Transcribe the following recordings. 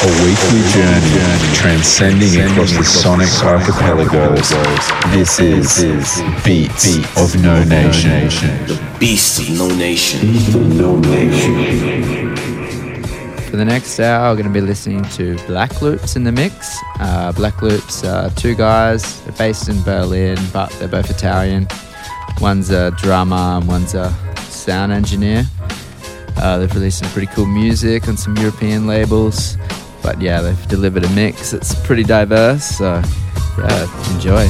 A weekly journey transcending across the sonic archipelagos. This is Beats of No Nation. The Beast of No Nation. For the next hour, we're going to be listening to Black Loops in the mix. Uh, Black Loops are two guys. They're based in Berlin, but they're both Italian. One's a drummer and one's a sound engineer. Uh, they've released some pretty cool music on some European labels. But yeah, they've delivered a mix It's pretty diverse. So yeah, enjoy.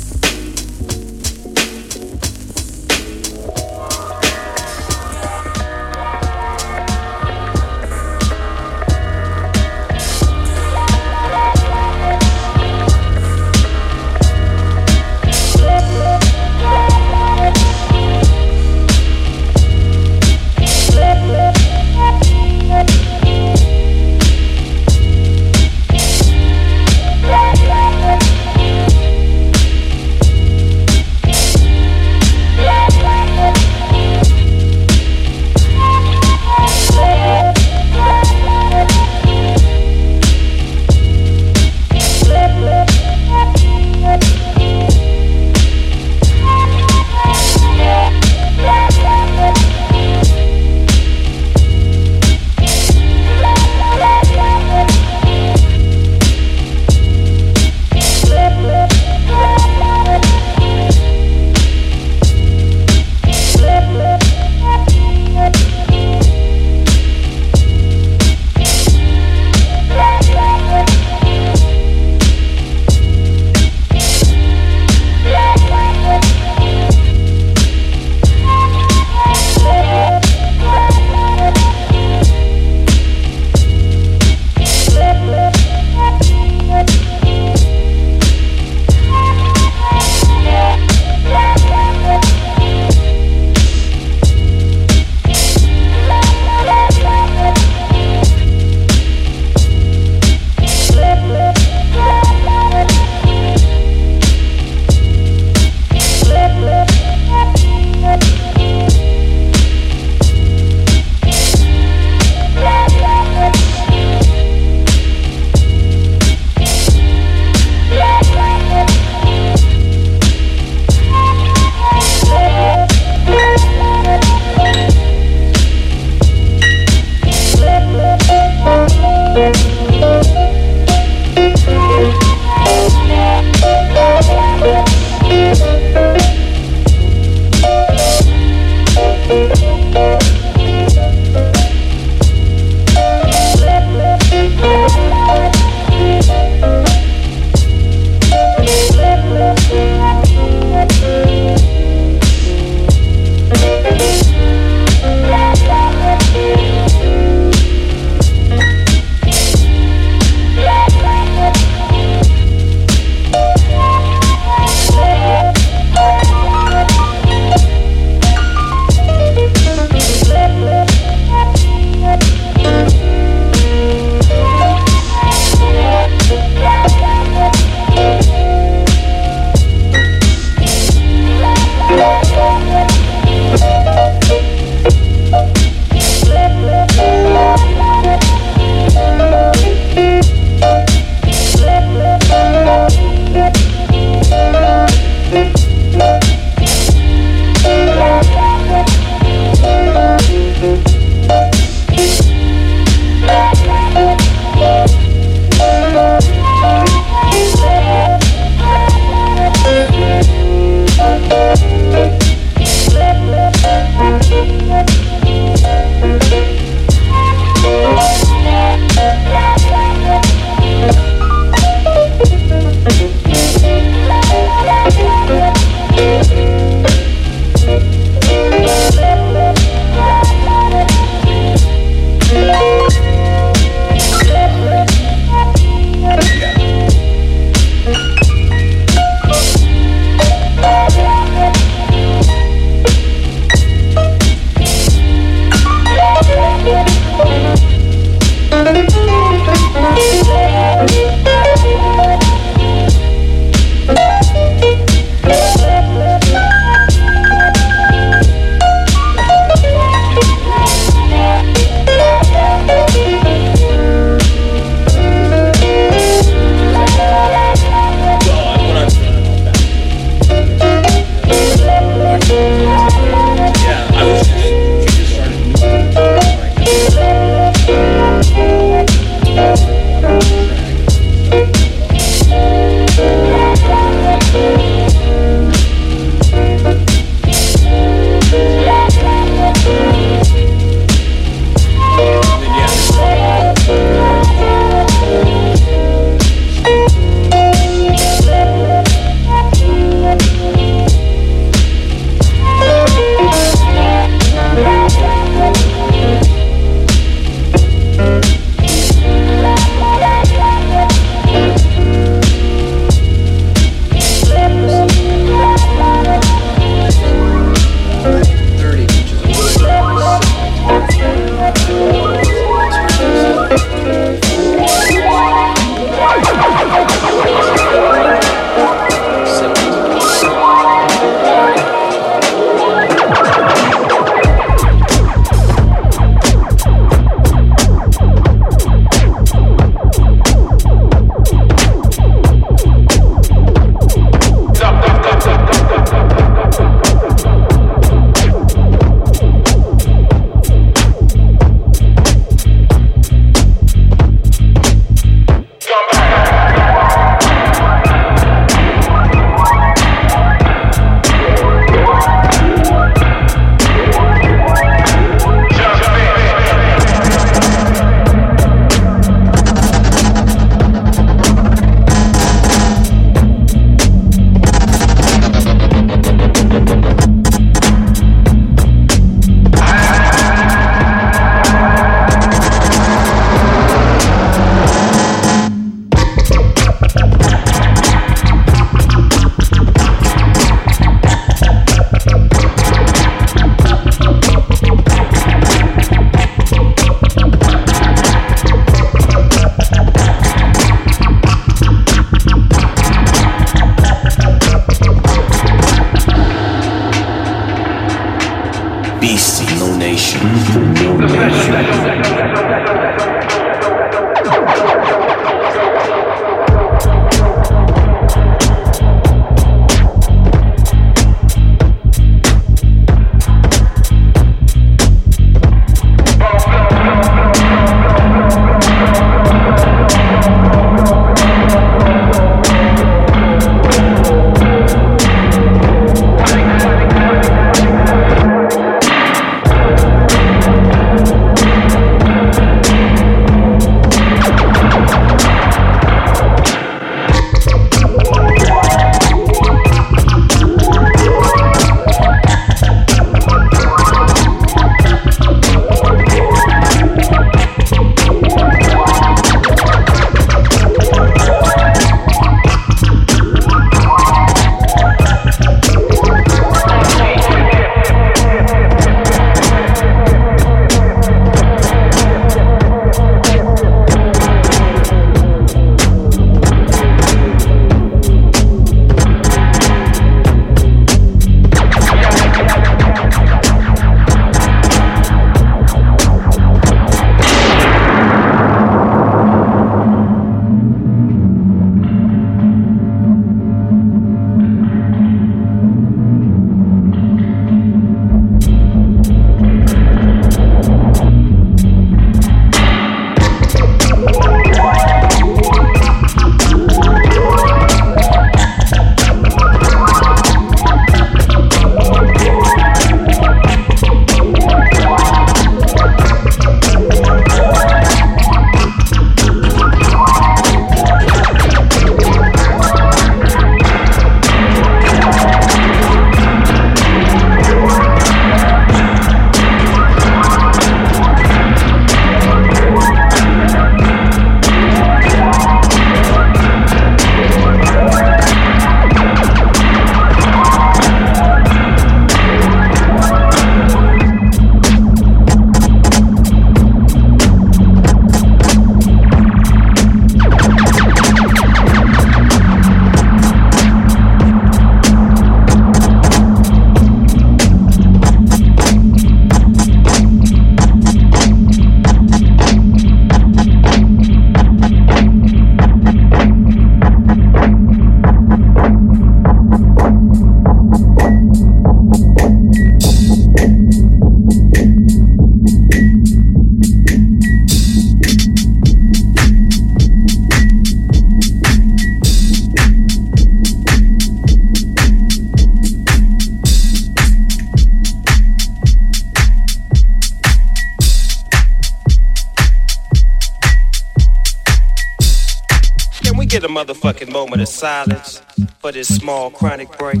Moment of silence for this small chronic break.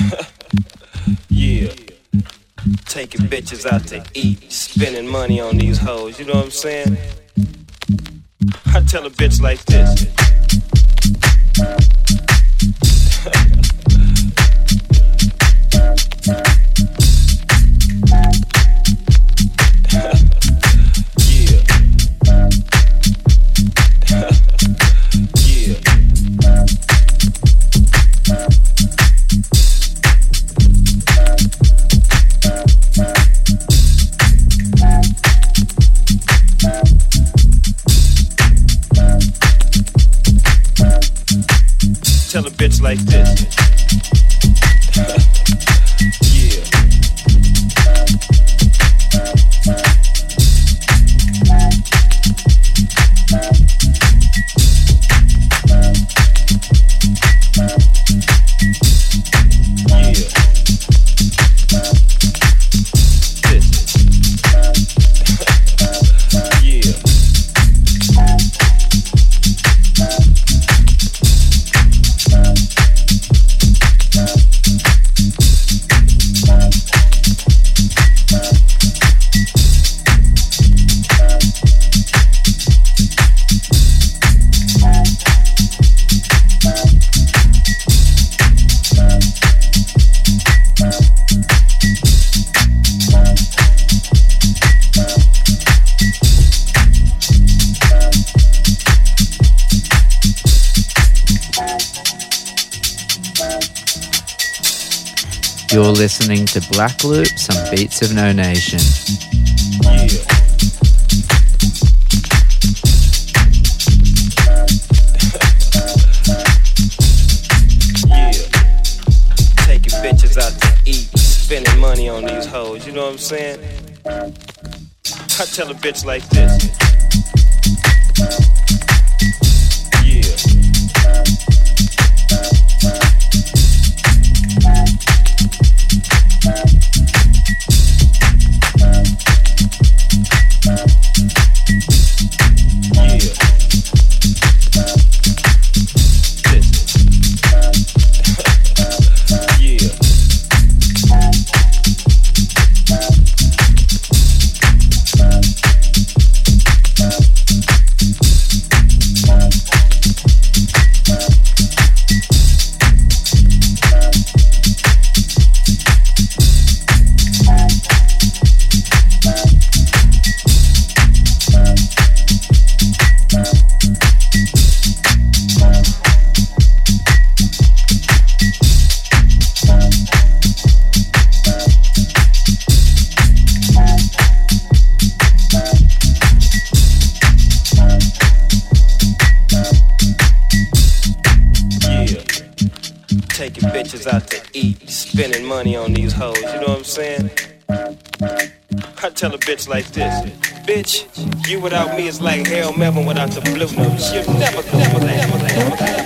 yeah. Taking bitches out to eat, spending money on these hoes, you know what I'm saying? I tell a bitch like this. like this. Listening to Black Loops on Beats of No Nation. Yeah. spending money on these hoes, you know what I'm saying? I tell a bitch like this. Bitch like this, bitch, you without me is like Harold Melvin without the blue notes. Never, never, never, never, never, never.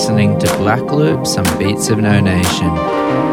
Listening to Black Loop, some beats of oh No Nation.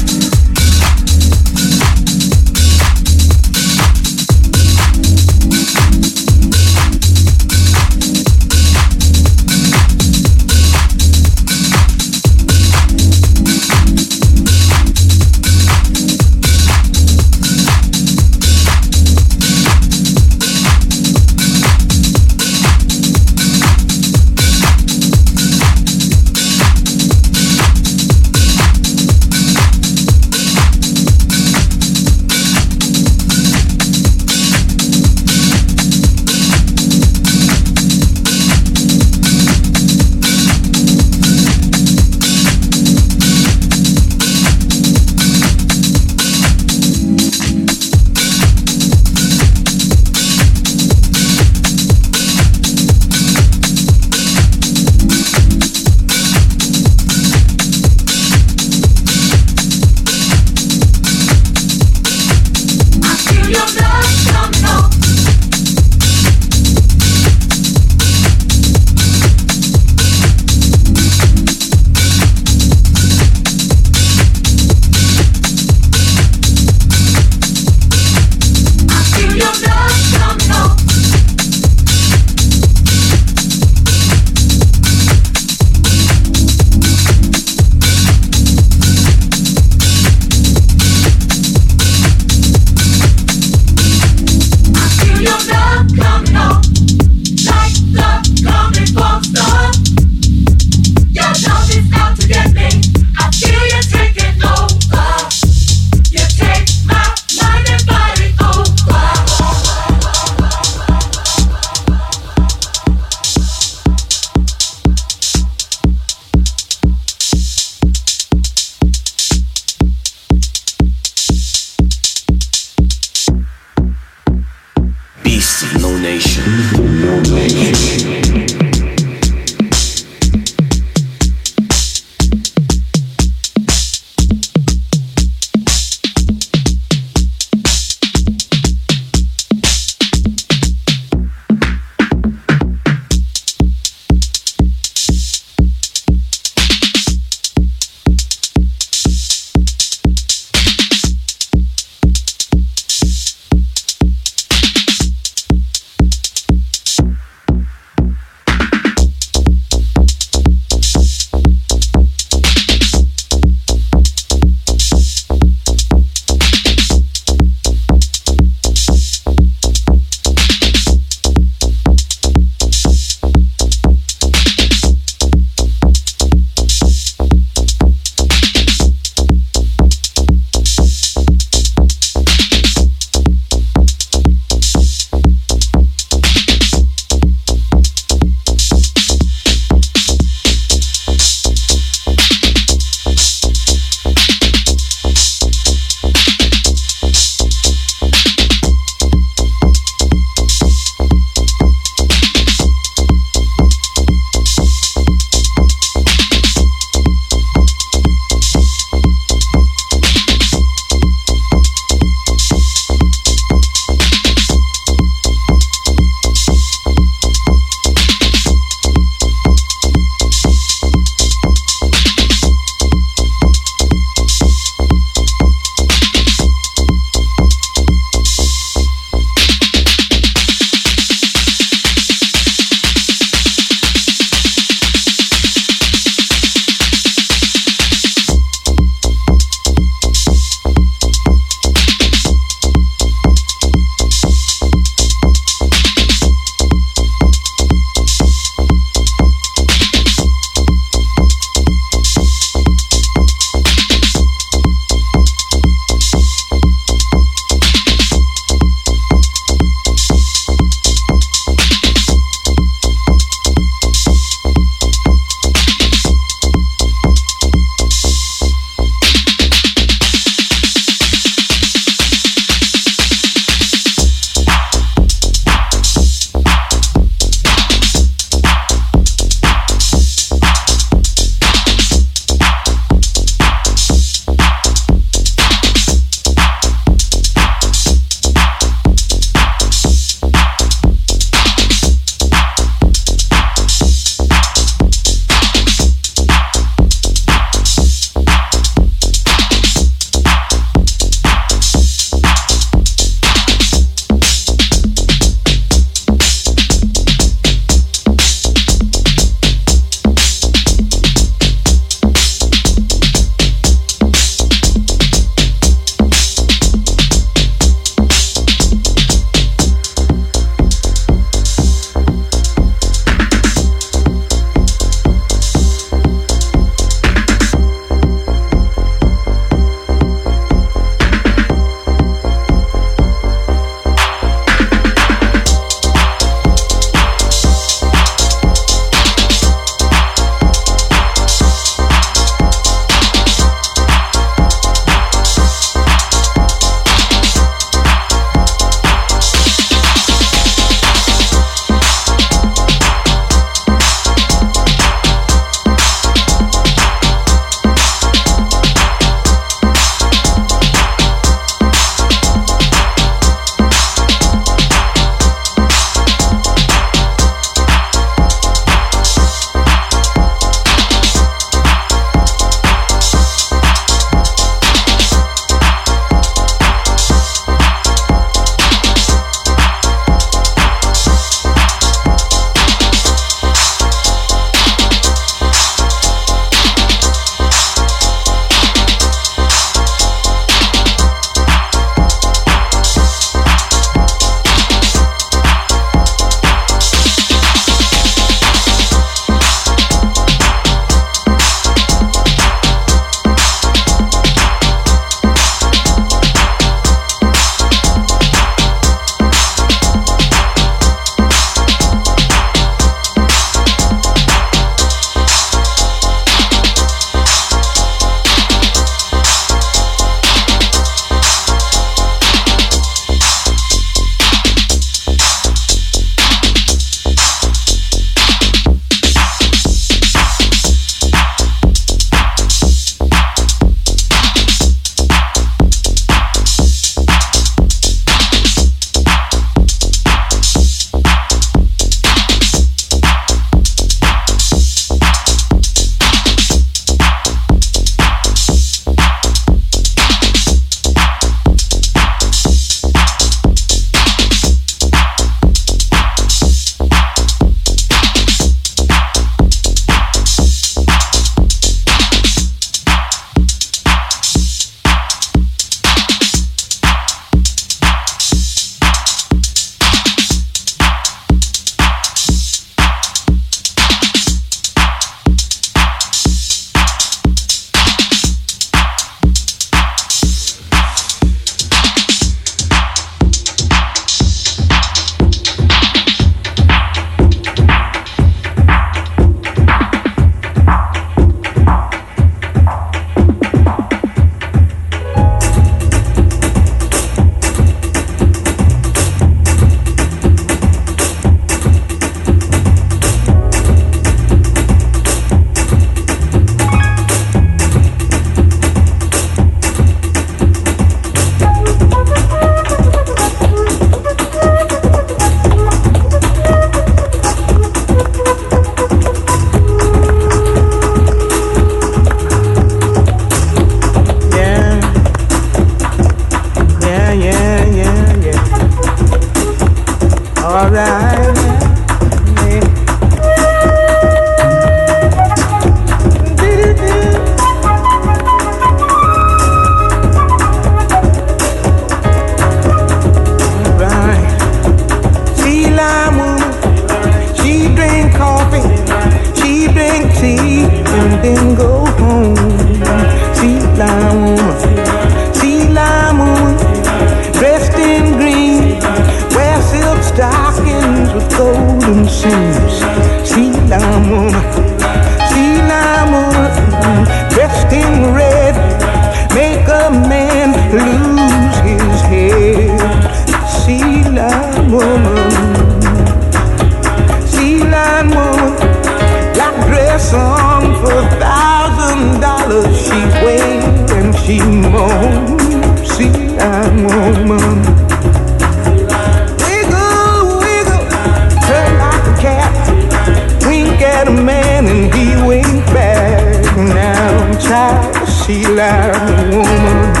a man and he went back. Now I'm tired of she like a woman.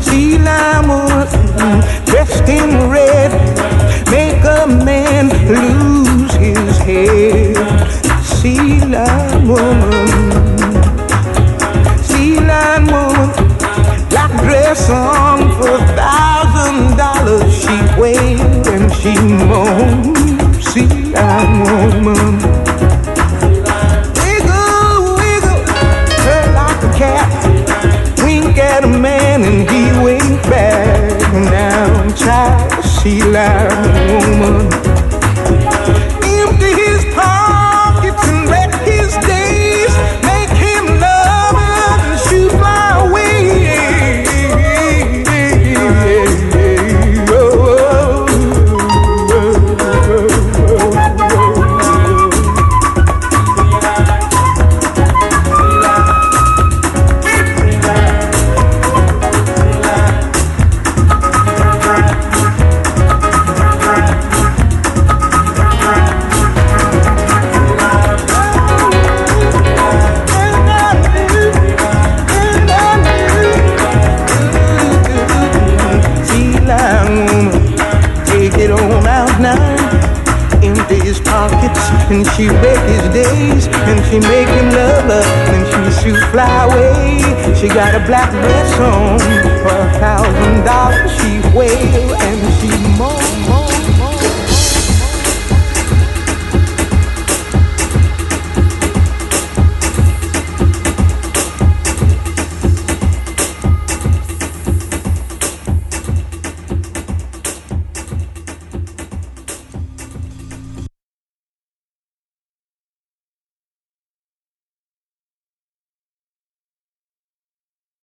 See llamas dressed in red make a man lose his head. Woman, woman, black dress on for a thousand dollars. She wailed and she woman. Sheila